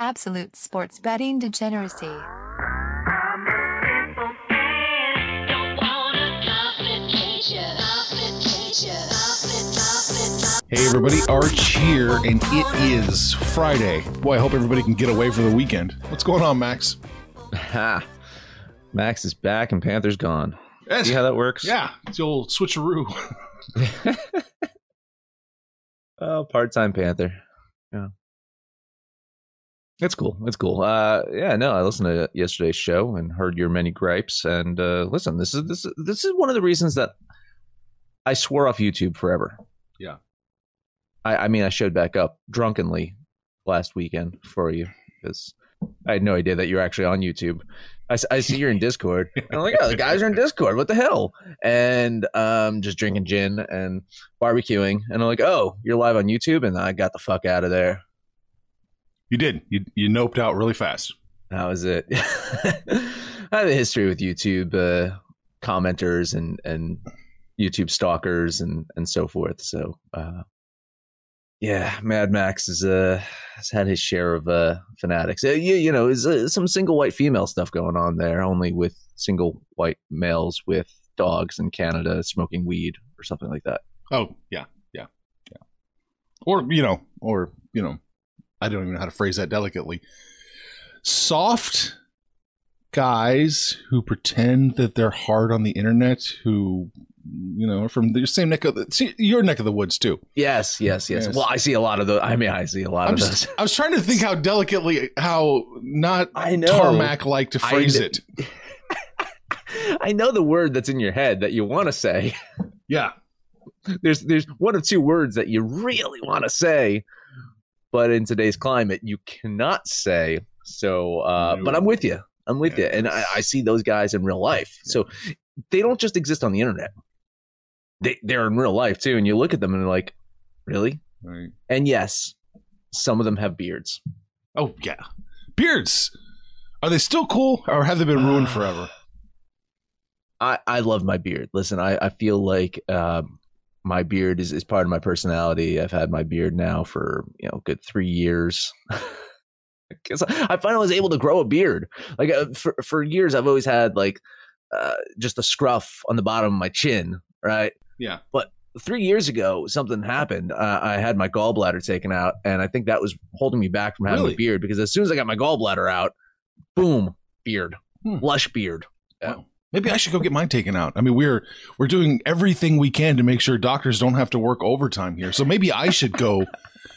Absolute sports betting degeneracy. Hey everybody, Arch here, and it is Friday. Boy, I hope everybody can get away for the weekend. What's going on, Max? Ha! Max is back and Panther's gone. Yes. See how that works? Yeah, it's the old switcheroo. Oh, part-time Panther. Yeah. It's cool. It's cool. Uh, yeah, no, I listened to yesterday's show and heard your many gripes. And uh, listen, this is this is, this is one of the reasons that I swore off YouTube forever. Yeah. I, I mean, I showed back up drunkenly last weekend for you because I had no idea that you're actually on YouTube. I see you're in Discord. And I'm like, oh, the guys are in Discord. What the hell? And um, just drinking gin and barbecuing. And I'm like, oh, you're live on YouTube, and I got the fuck out of there. You did. You you noped out really fast. That was it. I have a history with YouTube uh, commenters and and YouTube stalkers and and so forth. So uh, yeah, Mad Max is uh has had his share of uh fanatics. Uh, you, you know, is uh, some single white female stuff going on there, only with single white males with dogs in Canada smoking weed or something like that. Oh yeah, yeah, yeah. Or you know, or you know, I don't even know how to phrase that delicately. Soft guys who pretend that they're hard on the internet, who you know, from the same neck of the see, your neck of the woods too. Yes, yes, yes. Yes. Well, I see a lot of those. I mean, I see a lot I'm of just, those. I was trying to think how delicately, how not I know. tarmac like to phrase kn- it. I know the word that's in your head that you want to say. Yeah, There's there's one of two words that you really want to say, but in today's climate you cannot say. So, uh, No. but I'm with you. I'm with you, and I, I see those guys in real life. So they don't just exist on the internet. They they're in real life too, and you look at them and they're like, really? right. And yes, some of them have beards. Oh yeah, beards. Are they still cool, or have they been ruined forever? I, I love my beard. Listen, I, I feel like um, my beard is, is part of my personality. I've had my beard now for you know good three years. Because I finally was able to grow a beard. Like uh, for for years, I've always had like uh, just a scruff on the bottom of my chin, right? Yeah. But three years ago, something happened. Uh, I had my gallbladder taken out, and I think that was holding me back from having Really? a beard. Because as soon as I got my gallbladder out, boom, beard, Hmm. lush beard. Yeah. Wow. Maybe I should go get mine taken out. I mean, we're we're doing everything we can to make sure doctors don't have to work overtime here. So maybe I should go.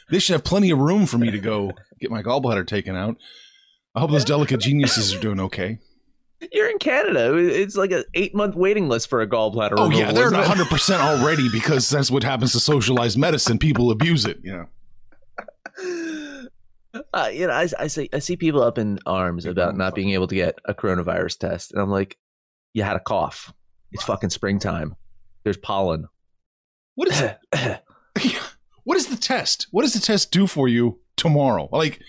They should have plenty of room for me to go get my gallbladder taken out. I hope those delicate geniuses are doing okay. You're in Canada. It's like an eight month waiting list for a gallbladder. Oh yeah, removal, they're at 100 percent already because that's what happens to socialized medicine. People abuse it. You know. Uh, you know, I, I see I see people up in arms about not being able to get a coronavirus test, and I'm like, you had a cough. It's fucking springtime. There's pollen. What is what is the test? What does the test do for you tomorrow? Like,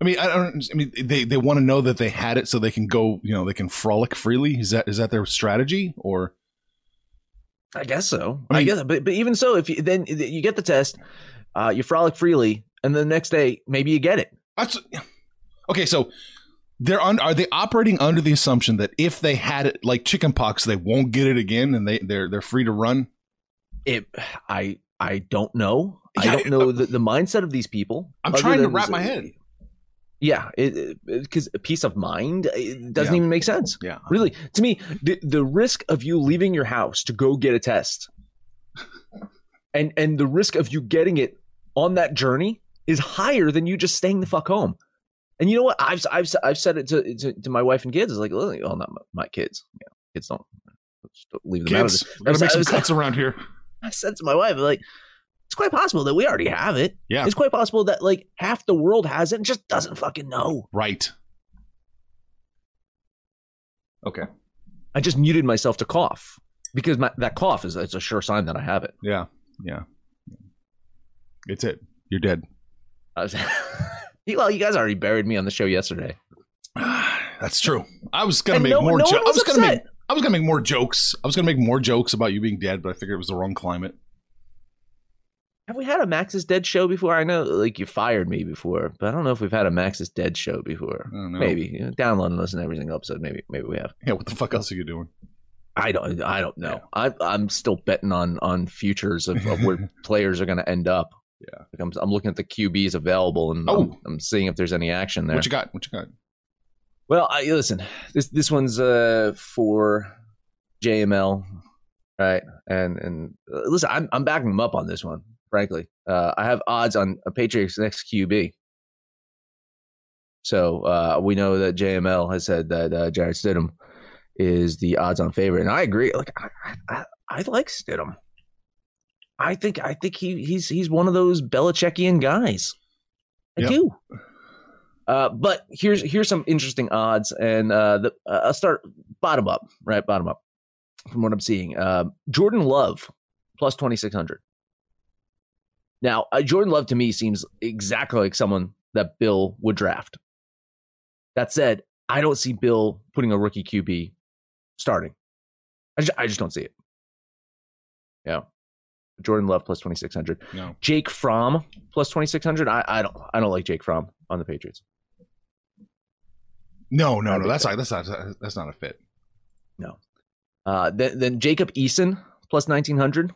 I mean, I don't. I mean, they they want to know that they had it so they can go. You know, they can frolic freely. Is that is that their strategy or? I guess so. I I, guess, but but even so, if you then you get the test, uh, you frolic freely, and the next day maybe you get it. That's, okay, so they're un, are they operating under the assumption that if they had it like chickenpox, they won't get it again, and they they're they're free to run? It. I I don't know. Yeah, I don't know the, the mindset of these people. I'm trying to wrap my head. Yeah, because peace of mind it doesn't Yeah. even make sense. Yeah, Really, to me, the the risk of you leaving your house to go get a test, and and the risk of you getting it on that journey is higher than you just staying the fuck home. And you know what? I've I've I've said it to to, to my wife and kids. It's like, well, not my, my kids. You know, kids don't, don't leave them out of kids, gotta make some was- cuts around here. I said to my wife, like, It's quite possible that we already have it. Yeah. It's quite possible that like half the world has it and just doesn't fucking know. Right. Okay. I just muted myself to cough because my, that cough is it's a sure sign that I have it. Yeah. Yeah. It's it. You're dead. Well, you guys already buried me on the show yesterday. That's true. I was gonna And make no- more. no jo- I was was gonna make. I was gonna make more jokes. I was gonna make more jokes about you being dead, but I figured it was the wrong climate. Have we had a Max is Dead show before? I know, like, you fired me before, but I don't know if we've had a Max is Dead show before. I don't know. Maybe you know, download and listen to every single episode. Maybe, maybe we have. Yeah. What the fuck else are you doing? I don't. I don't know. I, I'm still betting on on futures of, of where players are going to end up. Yeah. Like I'm, I'm looking at the QBs available and I'm, Oh. I'm seeing if there's any action there. What you got? What you got? Well, I, listen, this this one's uh for JML, right? And and uh, listen, I'm I'm backing them up on this one. Frankly, uh, I have odds on a Patriots next QB. So uh, we know that JML has said that uh, Jarrett Stidham is the odds-on favorite, and I agree. Like I, I, I like Stidham. I think I think he he's he's one of those Belichickian guys. I Yep. do. Uh, but here's here's some interesting odds, and uh, the, uh, I'll start bottom up, right? Bottom up, from what I'm seeing. Uh, Jordan Love plus twenty six hundred. Now, uh, Jordan Love to me seems exactly like someone that Bill would draft. That said, I don't see Bill putting a rookie QB starting. I just, I just don't see it. Yeah, Jordan Love plus twenty six hundred. No. Jake Fromm plus twenty six hundred. I, I don't I don't like Jake Fromm on the Patriots. No, no, no. That's not. That's not. That's not a fit. No. Uh, then, then Jacob Eason plus nineteen hundred.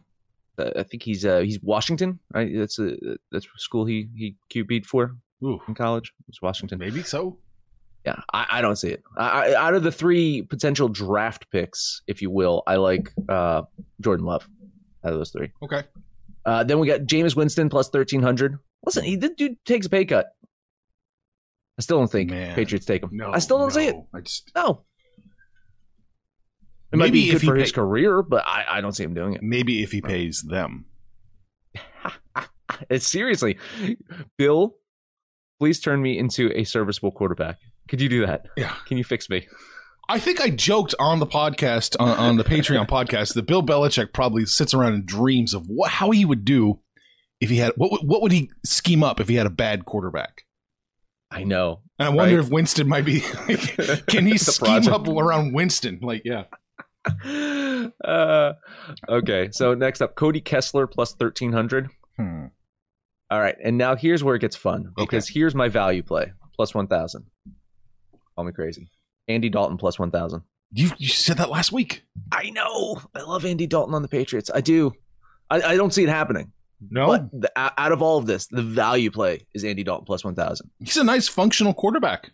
Uh, I think he's uh, he's Washington, right? That's a that's school he he QB'd for Ooh, in college. It's Washington. maybe so. Yeah, I, I don't see it. I, I, out of the three potential draft picks, if you will, I like uh, Jordan Love. Out of those three, Okay. uh, then we got Jameis Winston plus thirteen hundred. Listen, he the dude takes a pay cut. I still don't think Man. Patriots take him. No. I still don't no. see it. I just No. It might Maybe be good for pay- his career, but I, I don't see him doing it. maybe if he pays them. It's seriously, Bill, please turn me into a serviceable quarterback. Could you do that? Yeah. Can you fix me? I think I joked on the podcast on, on the Patreon podcast that Bill Belichick probably sits around and dreams of what how he would do if he had what would- what would he scheme up if he had a bad quarterback. I know. And I wonder Right. if Winston might be. Like, can he scheme project. up around Winston? Like, yeah. Uh, okay, so next up, Cody Kessler plus thirteen hundred. Hmm. All right, and now here's where it gets fun because here's my value play plus one thousand. Call me crazy. Andy Dalton plus one thousand. You you said that last week. I know. I love Andy Dalton on the Patriots. I do. I, I don't see it happening. No, But the, out of all of this, the value play is Andy Dalton plus one thousand. he's a nice functional quarterback.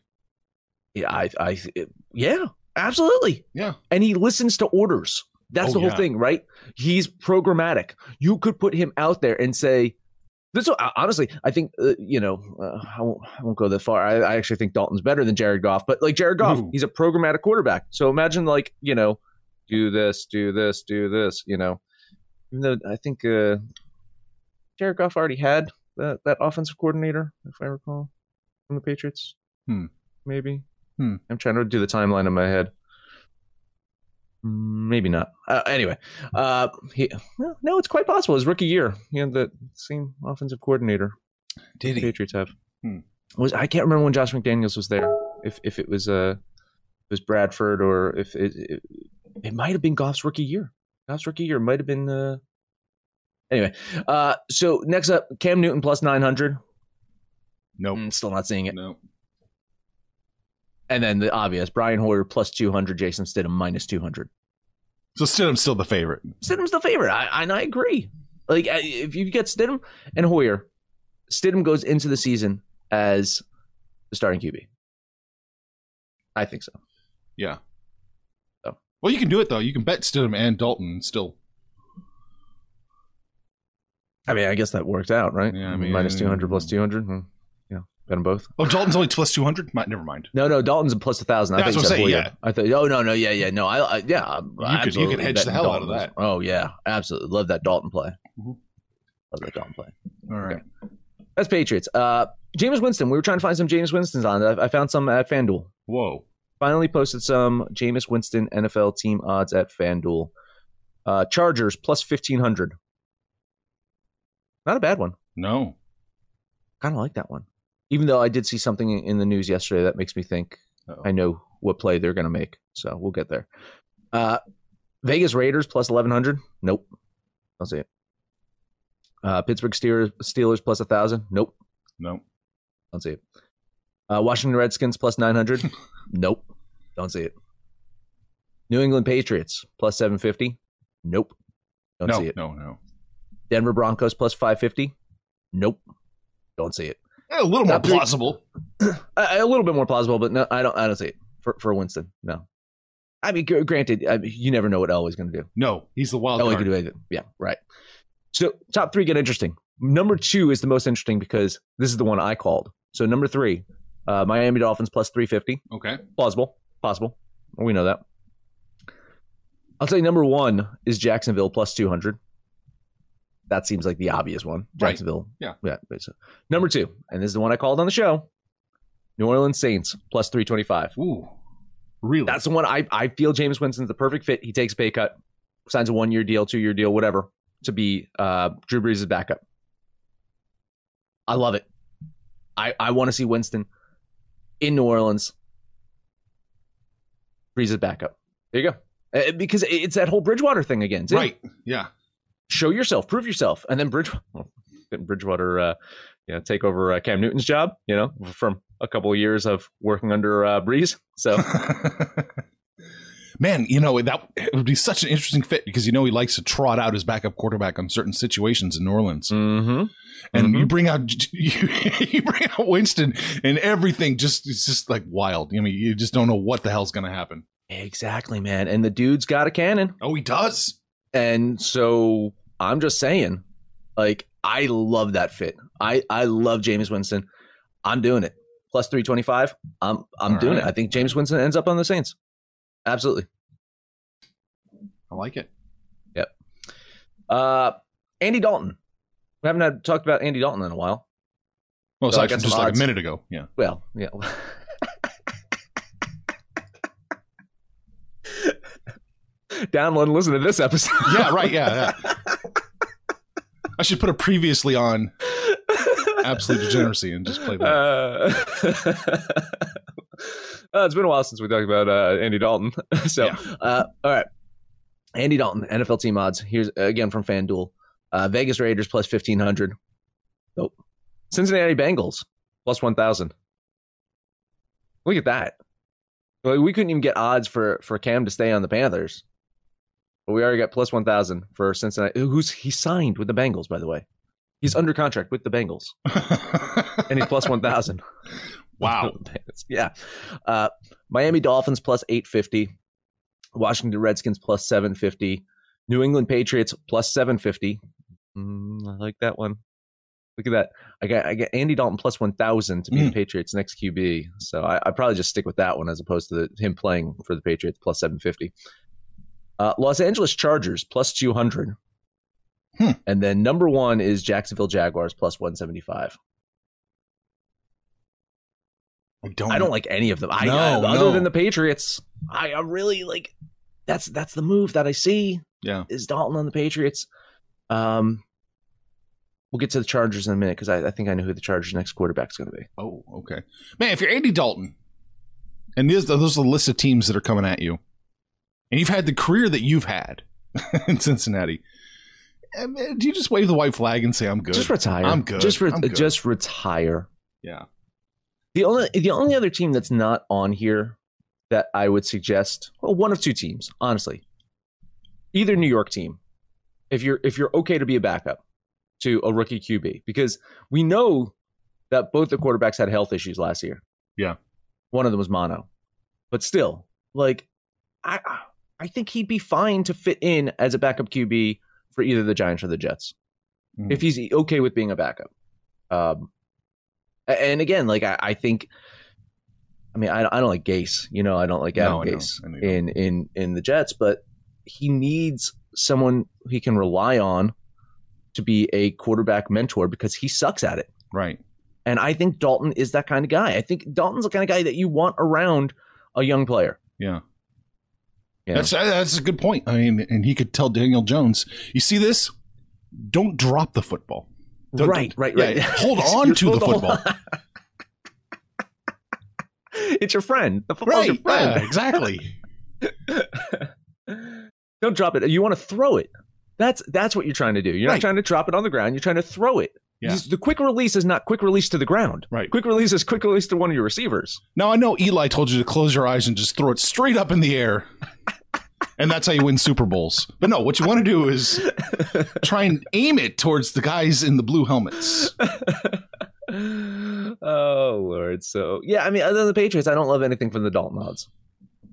Yeah, I, I, yeah, absolutely. Yeah. And he listens to orders. That's Oh, the whole yeah. thing, right? He's programmatic. You could put him out there and say, "This." Honestly, I think uh, you know. Uh, I, won't, I won't go that far. I, I actually think Dalton's better than Jared Goff, but like Jared Goff, Ooh. he's a programmatic quarterback. So imagine, like you know, do this, do this, do this. You know, even though I think uh, Jared Goff already had that that offensive coordinator, if I recall, from the Patriots. Hmm. Maybe. Hmm. I'm trying to do the timeline in my head. Maybe not. Uh, anyway, uh, he, well, no, it's quite possible. His rookie year, he had the same offensive coordinator Did the Patriots have. Hmm. Was I can't remember when Josh McDaniels was there. If if it was uh, it was Bradford or if it it, it might have been Goff's rookie year. Goff's rookie year might have been. Uh... Anyway, uh, so next up, Cam Newton plus nine hundred. Nope. Mm, still not seeing it. No. And then the obvious, Brian Hoyer plus two hundred, Jason Stidham minus two hundred. So Stidham's still the favorite. Stidham's the favorite. I, and I agree. Like if you get Stidham and Hoyer, Stidham goes into the season as the starting QB. I think so. Yeah. Oh. Well, you can do it though. You can bet Stidham and Dalton still. I mean, I guess that worked out, right? Yeah, I mean- minus two hundred plus two hundred. Yeah, bet them both. Oh, Dalton's only plus two hundred. Never mind. No, no, Dalton's a plus a thousand. I That's think what I'm saying, Hoyer. I thought. Oh no, no, yeah, yeah, no. I, I yeah, could- you could hedge the hell out of that. Oh yeah, absolutely. Love that Dalton play. Mhm. Love that Dalton play. All right. That's Patriots. Uh, Jameis Winston. We were trying to find some Jameis Winstons on. I, I found some at FanDuel. Whoa. Finally posted some Jameis Winston NFL team odds at FanDuel. Uh, Chargers plus 1500. Not a bad one. No. Kind of like that one. Even though I did see something in- the news yesterday that makes me think Uh-oh. I know what play they're going to make. So we'll get there. Uh, Vegas Raiders plus 1100. Nope. Don't see it. Uh, Pittsburgh Steelers, Steelers plus 1000. Nope. Nope. Don't see it. Uh, Washington Redskins plus 900. nope. Don't see it. New England Patriots plus 750. Nope. Don't no. see it. No. No. Denver Broncos plus 550. Nope. Don't see it. Eh, a little more plausible. a, little bit more plausible, but no, I don't. I don't see it for for Winston. No. I mean, gr- granted, I mean, you never know what Elway's going to do. No. He's the wild Elway card. can do anything. Yeah, right. So top three get interesting. Number two is the most interesting because this is the one I called. So number three, uh, Miami Dolphins plus three fifty. Okay. Plausible. Possible. We know that. I'll say number one is Jacksonville plus 200. That seems like the obvious one. Right. Jacksonville. Yeah. Yeah. so- Number two, and this is the one I called on the show New Orleans Saints plus 325. Ooh. Really? That's the one I, I feel Jameis Winston's the perfect fit. He takes a pay cut, signs a one year deal, two year deal, whatever, to be uh, Drew Brees' backup. I love it. I, I want to see Winston in New Orleans. Brees' backup. There you go. Uh, because it's that whole Bridgewater thing again. too. right. Yeah. Show yourself, prove yourself, and then Bridge, well, Bridgewater, uh, you know, take over uh, Cam Newton's job. You know, from a couple of years of working under uh, Brees. So Man, you know that it would be such an interesting fit because you know he likes to trot out his backup quarterback on certain situations in New Orleans, mm-hmm. and Mhm. you bring out you, you bring out Winston, and everything just it's just like wild. I mean, you just don't know what the hell's going to happen. Exactly, man. And the dude's got a cannon. Oh, he does. And so I'm just saying, like, I love that fit. I, I love Jameis Winston. I'm doing it. Plus 325. I'm I'm All doing right. it. I think Jameis Winston ends up on the Saints. Absolutely. I like it. Yep. Uh Andy Dalton. We haven't had, talked about Andy Dalton in a while. Well, So I aside got from some just like a minute ago. Yeah. Well, yeah. Download and listen to this episode. Yeah. Right. Yeah. Yeah. I should put a previously on absolute degeneracy and just play that. Uh, uh, it's been a while since we talked about uh, Andy Dalton. so, Yeah. uh, all right. Andy Dalton, NFL team odds. Here's again from FanDuel. Uh, Vegas Raiders plus 1500. Nope. Cincinnati Bengals plus 1000. Look at that. Well, we couldn't even get odds for, for Cam to stay on the Panthers. But we already got plus 1000 for Cincinnati. Who's he signed with the Bengals, by the way? He's under contract with the Bengals. And he's plus 1000 wow. yeah. Uh miami dolphins plus 850 washington redskins plus 750 new england patriots plus 750 mm, i like that one. Look at that. I got i got andy dalton plus 1000 to be the Mm. patriots next qb so i i probably just stick with that one as opposed to the, him playing for the patriots plus 750 uh, Los Angeles Chargers plus 200. Hmm. And then number one is Jacksonville Jaguars plus 175. I don't. I don't like any of them. No, I- other no. than the Patriots, I, I really like. That's that's the move that I see Yeah. is Dalton on the Patriots. Um, we'll get to the Chargers in a minute because I, I think I know who the Chargers' next quarterback is going to be. Oh, okay. Man, if you're Andy Dalton, and these, those are the list of teams that are coming at you, and you've had the career that you've had in Cincinnati, eh, do you just wave the white flag and say, I'm good? Just retire. I'm good. Just re- I'm good. just retire. yeah. The only the only other team that's not on here that I would suggest, well, one of two teams, honestly. Either New York team, if you're if you're okay to be a backup to a rookie QB, because we know that both the quarterbacks had health issues last year. Yeah. one of them was mono, but still, like, I I think he'd be fine to fit in as a backup QB for either the Giants or the Jets Mhm. if he's okay with being a backup. Um, and again, like I, I think, I mean, I, I don't like Gase. You know, I don't like Adam No, Gase I know you in in in the Jets, but he needs someone he can rely on to be a quarterback mentor because he sucks at it. Right. And I think Dalton is that kind of guy. I think Dalton's the kind of guy that you want around a young player. Yeah. Yeah. That's uh, that's a good point. I mean, and he could tell Daniel Jones, "You see this? Don't drop the football. Don't- right, don't- right, yeah, right. hold on to the football. it's your friend. The football's Right. your friend. Yeah, exactly. Don't drop it. You want to throw it. That's that's what you're trying to do. You're Right. not trying to drop it on the ground. You're trying to throw it. Yeah. The quick release is not quick release to the ground. Right. Quick release is quick release to one of your receivers. Now I know Eli told you to close your eyes and just throw it straight up in the air. And that's how you win Super Bowls. But no, what you want to do is try and aim it towards the guys in the blue helmets. oh lord. So yeah, I mean, other than the Patriots, I don't love anything from the Dalton odds.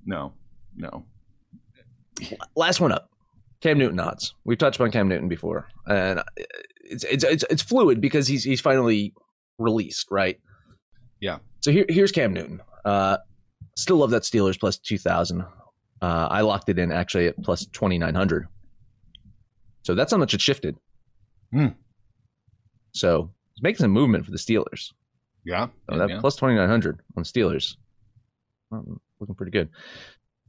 No, no. Last one up, Cam Newton odds. We've touched on Cam Newton before, and uh, it's it's it's, it's fluid because he's he's finally released, right? Yeah. So here here's Cam Newton. Uh, still love that Steelers plus two thousand. Uh, I locked it in actually at plus twenty nine hundred. So that's how much it shifted. Hmm. So it's making some movement for the Steelers. Yeah. So that yeah. plus 2900 on Steelers. Um, looking pretty good.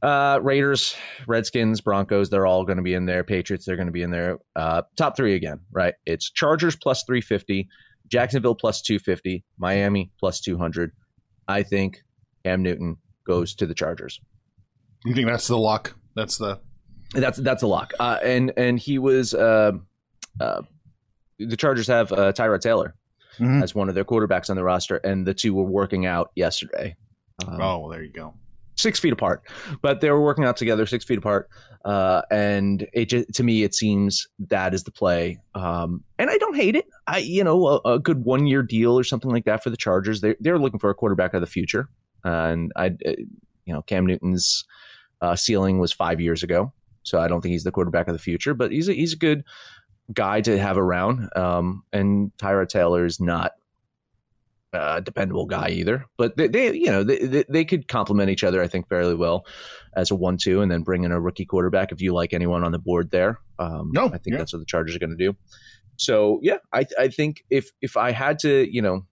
Uh, Raiders, Redskins, Broncos, they're all going to be in there. Patriots, they're going to be in there. Uh, top three again, right? It's Chargers plus 350, Jacksonville plus 250, Miami plus 200. I think Cam Newton goes to the Chargers. You think that's the lock? That's the That's that's a lock. Uh, and and he was uh, uh, the Chargers have uh, Tyrod Taylor Mhm. as one of their quarterbacks on the roster, and the two were working out yesterday. Um, Oh, well, there you go. Six feet apart, but they were working out together, six feet apart. Uh, and it to me, it seems that is the play. Um, and I don't hate it. I, you know, a, a good one year deal or something like that for the Chargers. They they're looking for a quarterback of the future, and I, uh, you know, Cam Newton's uh, ceiling was five years ago, so I don't think he's the quarterback of the future. But he's a, he's a good guy to have around. Um, and Tyrod Taylor is not uh, dependable guy either. But they, they you know, they, they, they could complement each other, I think, fairly well as a one-two, and then bring in a rookie quarterback if you like anyone on the board there. Um, No, I think yeah. that's what the Chargers are going to do. So yeah, I I think if if I had to, you know,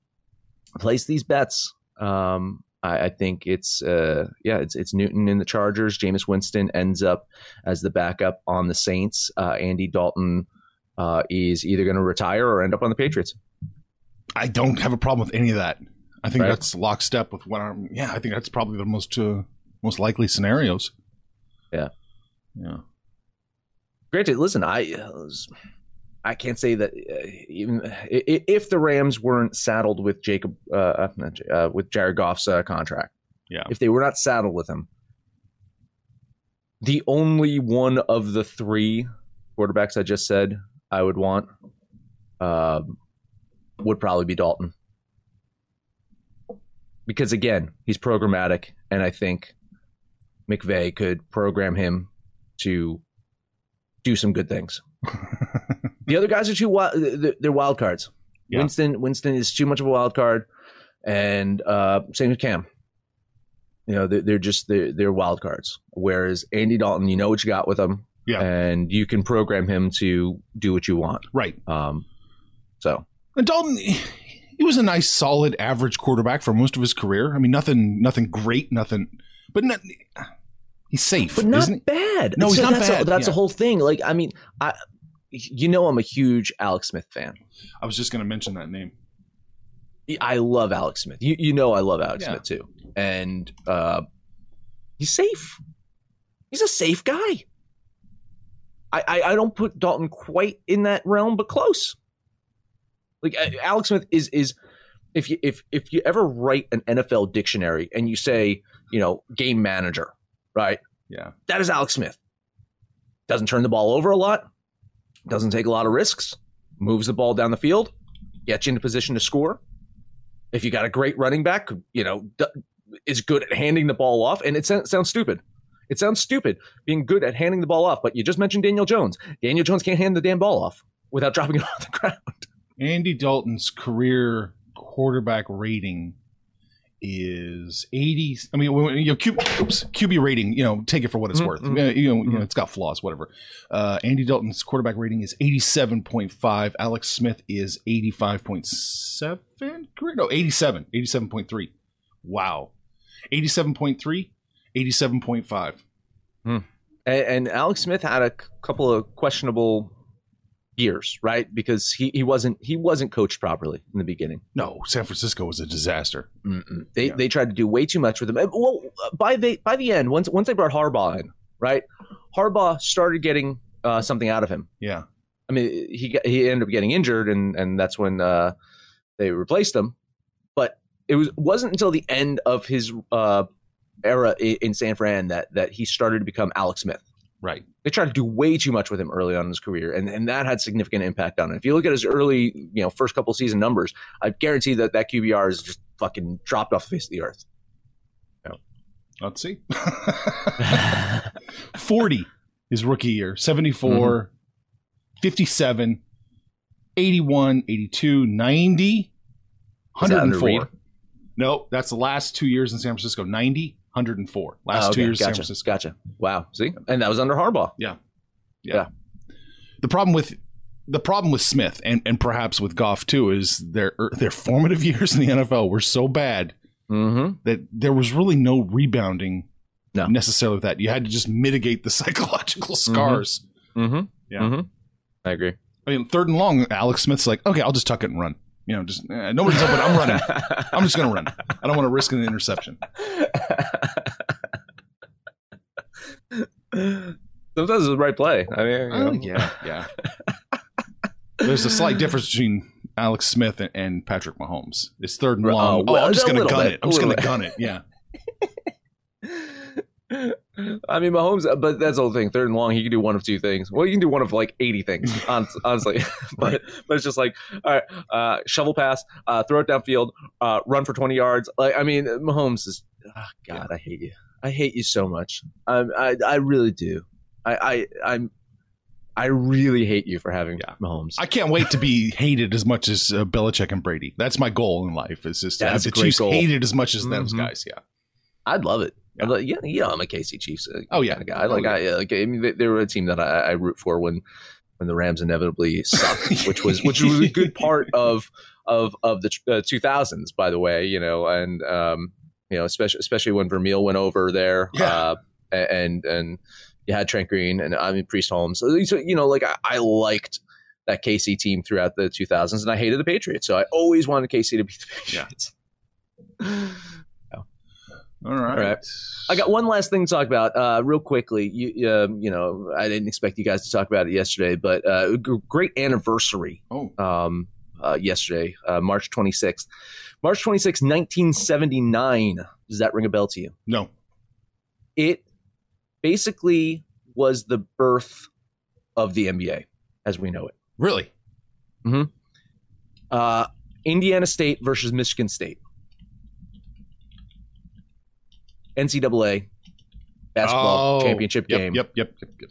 place these bets, um, I, I think it's uh yeah, it's it's Newton in the Chargers. Jameis Winston ends up as the backup on the Saints. Uh, Andy Dalton uh, is either going to retire or end up on the Patriots. I don't have a problem with any of that. I think Right. that's lockstep with what I'm. Yeah, I think that's probably the most uh, most likely scenarios. Yeah. Yeah. Granted, listen, I uh, I can't say that uh, even if the Rams weren't saddled with Jacob uh, uh, uh, with Jared Goff's uh, contract, Yeah. if they were not saddled with him, the only one of the three quarterbacks I just said I would want um, would probably be Dalton. Because again, he's programmatic, and I think McVay could program him to do some good things. the other guys are too wild. They're they're wild cards. Yeah. Winston Winston is too much of a wild card, and uh, same with Cam. You know, they're, they're just they're, they're wild cards. Whereas Andy Dalton, you know what you got with him, Yeah. and you can program him to do what you want. Right. Um, so And Dalton, he was a nice, solid, average quarterback for most of his career. I mean, nothing, nothing great, nothing, but not, he's safe, but not isn't he? bad. No, he's So not that's bad, A, that's yeah. the whole thing. Like, I mean, I, you know, I'm a huge Alex Smith fan. I was just going to mention that name. I love Alex Smith. You you know I love Alex Yeah. Smith too, and uh, he's safe. He's a safe guy. I, I I don't put Dalton quite in that realm, but close. Like uh, Alex Smith is is if you if if you ever write an NFL dictionary and you say you know game manager, right? Yeah. That is Alex Smith. Doesn't turn the ball over a lot. Doesn't take a lot of risks. Moves the ball down the field. Gets you into position to score. If you got a great running back, you know, is good at handing the ball off. And it sounds, sounds stupid. It sounds stupid being good at handing the ball off. But you just mentioned Daniel Jones. Daniel Jones can't hand the damn ball off without dropping it on the ground. Andy Dalton's career quarterback rating is 80. I mean, you know, Q, oops, QB rating, you know, take it for what it's Mhm, worth. mhm, Uh, you, know, you know, it's got flaws, whatever. Uh, Andy Dalton's quarterback rating is 87.5. Alex Smith is 85.7. Correct? No, 87. 87.3. Wow. 87.3, 87.5. and, and Alex Smith had a c- couple of questionable years, right? Because he, he wasn't he wasn't coached properly in the beginning. No, San Francisco was a disaster. Mm-mm. They Yeah. they tried to do way too much with him. Well, by the by the end, once once they brought Harbaugh in, right? Harbaugh started getting uh, something out of him. Yeah. I mean, he got, he ended up getting injured, and and that's when uh, they replaced him. But it was wasn't until the end of his uh, era in, in San Fran that that he started to become Alex Smith. Right. They tried to do way too much with him early on in his career, and, and that had significant impact on him. If you look at his early, you know, first couple season numbers, I guarantee that that QBR is just fucking dropped off the face of the earth. Yeah. Let's see. 40 his rookie year 74 mm-hmm. 57 81 82 90 Is that under 104 Reed? no that's the last two years in san francisco 90 104 last Oh, two okay. years in san francisco Gotcha. Wow. See, and that was under Harbaugh. Yeah. yeah. yeah. The problem with the problem with smith and, and perhaps with goff too is their their formative years in the nfl were so bad Mm-hmm. that there was really no rebounding No. necessarily with that you had to just mitigate the psychological scars Mm-hmm. Yeah. Mm-hmm. I agree. I mean, third and long, Alex Smith's like, okay, I'll just tuck it and run. You know, just eh, nobody's open. I'm running. I'm just going to run. I don't want to risk an interception. Sometimes it's the right play. I mean, you know. Oh, yeah, yeah. There's a slight difference between Alex Smith and, and Patrick Mahomes. It's third and Oh, long. Oh, well, I'm just going to gun bit, it. I'm just going to gun it. Yeah. I mean, Mahomes, but that's the whole thing. Third and long, he can do one of two things. Well, you can do one of like 80 things, honestly. but but it's just like, all right, uh, shovel pass, uh, throw it downfield, uh, run for 20 yards. Like, I mean, Mahomes is, oh, God, I hate you. I hate you so much. I, I, I really do. I, I, I'm, I really hate you for having Yeah. Mahomes. I can't wait to be hated as much as uh, Belichick and Brady. That's my goal in life. Is just to That's have the Chiefs goal. hated as much as those Mhm. guys. Yeah. I'd love it. Yeah. I'd like- yeah, yeah, I'm a KC Chiefs. Uh, Oh, yeah. kind of guy. Like Oh, yeah. I, uh, like, I mean, they, they were a team that I, I root for when when the Rams inevitably sucked, which was which was a good part of of of the uh, 2000s, by the way. You know, and um, you know, especially especially when Vermeil went over there, Yeah. uh, and and you had Trent Green and I mean Priest Holmes. So, so, you know, like I, I liked that KC team throughout the 2000s, and I hated the Patriots, so I always wanted KC to beat the Yeah. All right. All right. I got one last thing to talk about, uh, real quickly. You, um, you know, I didn't expect you guys to talk about it yesterday, but uh, great anniversary Oh, um, uh, yesterday, uh, March 26th. March 26th, 1979. Does that ring a bell to you? no. It basically was the birth of the NBA as we know it. Really? Uh, Indiana State versus Michigan State. NCAA basketball Oh, championship yep, game. Yep, yep, yep, yep.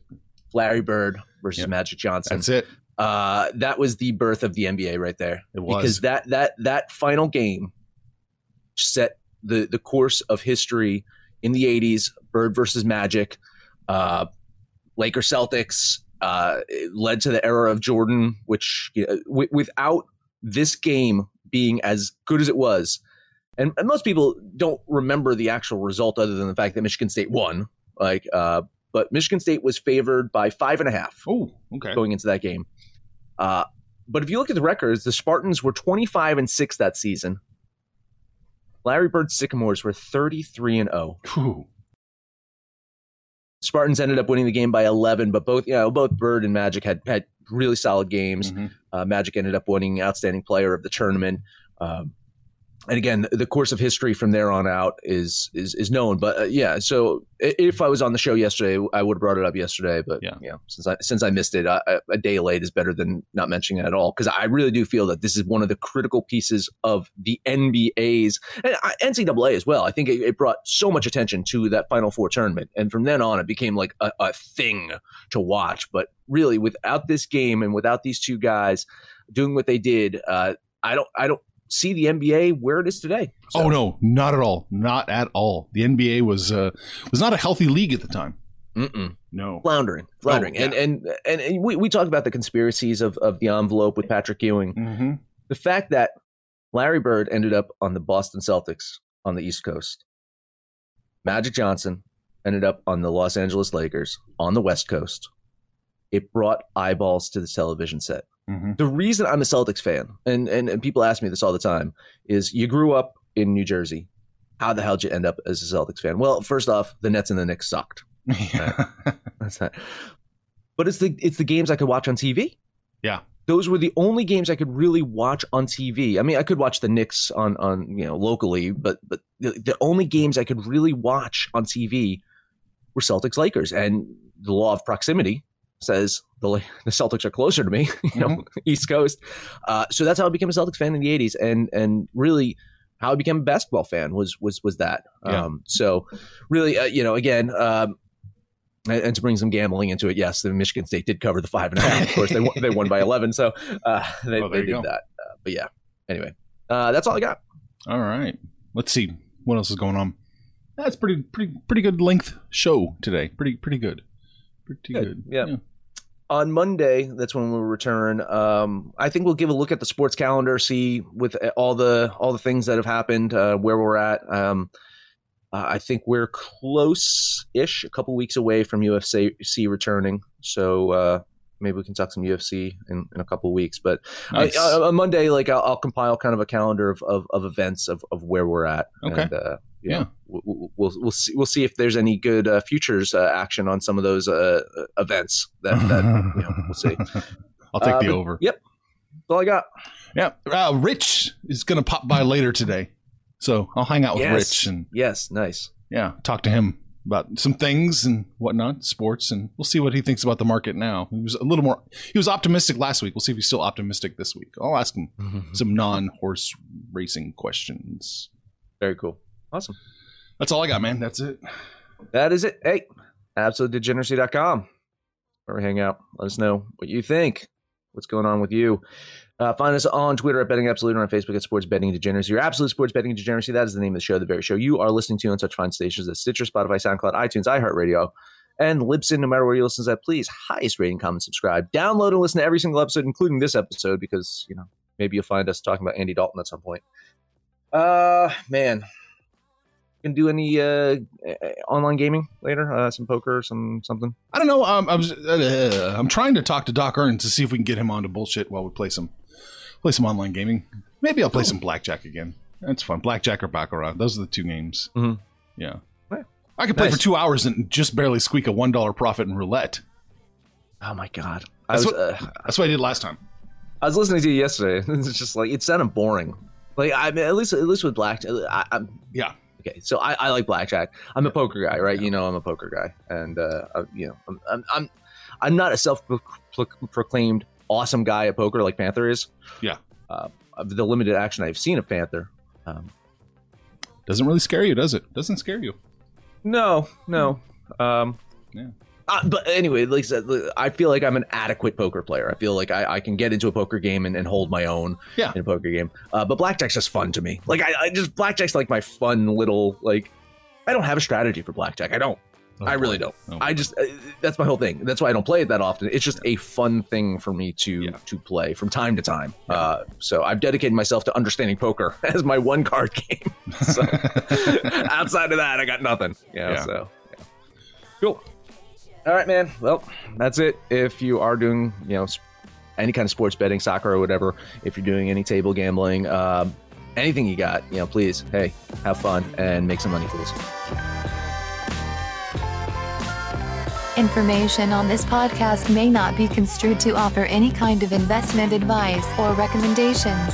Larry Bird versus Yep. Magic Johnson. That's it. Uh, that was the birth of the NBA right there. It was. Because that that that final game set the the course of history in the '80s. Bird versus Magic, uh, Laker Celtics. Uh, it led to the era of Jordan, which you know, w- without this game being as good as it was, and, and most people don't remember the actual result other than the fact that Michigan State won. Like, uh, but Michigan State was favored by five and a half oh, okay. going into that game. Uh, but if you look at the records, the Spartans were 25 and 6 that season. Larry Bird Sycamores were 33 and 0. Whew. Spartans ended up winning the game by 11, but both you know both Bird and Magic had had really solid games. Mhm. Uh, Magic ended up winning outstanding player of the tournament. Um, and again, the course of history from there on out is is is known. But uh, yeah, so if I was on the show yesterday, I would have brought it up yesterday. But Yeah. know, since I since I missed it, I, I- a day late is better than not mentioning it at all. Because I really do feel that this is one of the critical pieces of the NBA's and NCAA as well. I think it, it brought so much attention to that Final Four tournament, and from then on, it became like a, a thing to watch. But really, without this game and without these two guys doing what they did, uh, I don't I don't see the NBA where it is today. So- Oh no, not at all, not at all. The NBA was uh, was not a healthy league at the time. Mm-mm. No. floundering, floundering, Oh, and, and and and we we talked about the conspiracies of of the envelope with Patrick Ewing. Mm-hmm. The fact that Larry Bird ended up on the Boston Celtics on the East Coast, Magic Johnson ended up on the Los Angeles Lakers on the West Coast. It brought eyeballs to the television set. Mm-hmm. The reason I'm a Celtics fan, and, and and people ask me this all the time, is you grew up in New Jersey. How the hell did you end up as a Celtics fan? Well, first off, the Nets and the Knicks sucked. Yeah. That's not. But it's the it's the games I could watch on TV. Yeah. Those were the only games I could really watch on TV. I mean, I could watch the Knicks on on you know locally, but but the, the only games I could really watch on TV were Celtics Lakers, and the law of proximity says the the Celtics are closer to me, you know, East Coast. Uh, so that's how I became a Celtics fan in the '80s, and and really how I became a basketball fan was was was that. Yeah. Um, so really, uh, you know, again. Um, and, to bring some gambling into it, yes, the Michigan State did cover the five and a half. Of course, they won, they won by eleven, so uh, they, there they did go. that. Uh, but yeah, anyway, uh, that's all I got. All right. Let's see what else is going on. That's pretty pretty pretty good length show today. Pretty pretty good. Pretty Good, good. yeah. On Monday, that's when we'll return. Um, I think we'll give a look at the sports calendar, see with all the all the things that have happened, uh, where we're at. Um, uh, I think we're close-ish, a couple weeks away from UFC returning. So uh, maybe we can talk some UFC in, in a couple weeks. But Nice. I, uh, on Monday, like I'll, I'll compile kind of a calendar of, of, of events of, of where we're at. Okay. And, uh, you Yeah. know, we'll, we'll we'll see we'll see if there's any good uh, futures uh, action on some of those uh, uh, events. That, that you know, we'll see. I'll take Uh, the but- over. Yep. all I got. Yeah. Uh, Rich is going to pop by later today. So I'll hang out with yes. Rich and yes, nice. yeah, talk to him about some things and whatnot, sports, and we'll see what he thinks about the market now. He was a little more, he was optimistic last week. We'll see if he's still optimistic this week. I'll ask him some non horse racing questions. Very cool. Awesome. That's all I got, man. That's it. That is it. Hey, absolutedegeneracy.com. Where we hang out. Let us know what you think. What's going on with you? Uh, find us on Twitter at Betting Absolute or on Facebook at Sports Betting Degeneracy. Your Absolute Sports Betting Degeneracy. That is the name of the show, the very show you are listening to on such fine stations as Stitcher, Spotify, SoundCloud, iTunes, iHeartRadio, and Libsyn. No matter where you listen to that, please highest rating, comment, subscribe, download, and listen to every single episode, including this episode, because you know maybe you'll find us talking about Andy Dalton at some point. Uh, man, can do any uh, online gaming later? Uh, some poker, some something. I don't know. Um, I was, uh, I'm trying to talk to Doc Earns to see if we can get him on to bullshit while we play some play some online gaming. Maybe I'll play some blackjack again. That's fun. Blackjack or baccarat. Those are the two games. Mhm. Yeah. Yeah. I could play Nice. for two hours and just barely squeak a one dollar profit in roulette. Oh my god! I That's was what- uh, That's what I did last time. I was listening to you yesterday. It's just like it sounded boring. Like I mean, at least at least with blackjack, I, I'm Yeah. Okay. So I, I like blackjack. I'm a poker guy, right? You know, I'm a poker guy, and uh, I, you know, I'm I'm I'm, I'm not a self proclaimed awesome guy at poker like Panther is. Yeah. Uh, the limited action I've seen of Panther, um, Doesn't really scare you, does it? Doesn't scare you. No, no. Um, Yeah. Uh, but anyway, like I said, I feel like I'm an adequate poker player. I feel like I, I can get into a poker game and, and hold my own Yeah. in a poker game. Uh, but blackjack's just fun to me. Like I, I just blackjack's like my fun little like. I don't have a strategy for blackjack. I don't. I really don't. Oh, I just uh, that's my whole thing. That's why I don't play it that often. It's just a fun thing for me to Yeah. to play from time to time. Uh, so I've dedicated myself to understanding poker as my one card game. So outside of that, I got nothing. You know, Yeah. So yeah. cool. All right, man. Well, that's it. If you are doing, you know, any kind of sports betting, soccer or whatever, if you're doing any table gambling, um, anything you got, you know, please, hey, have fun and make some money, fools. Information on this podcast may not be construed to offer any kind of investment advice or recommendations.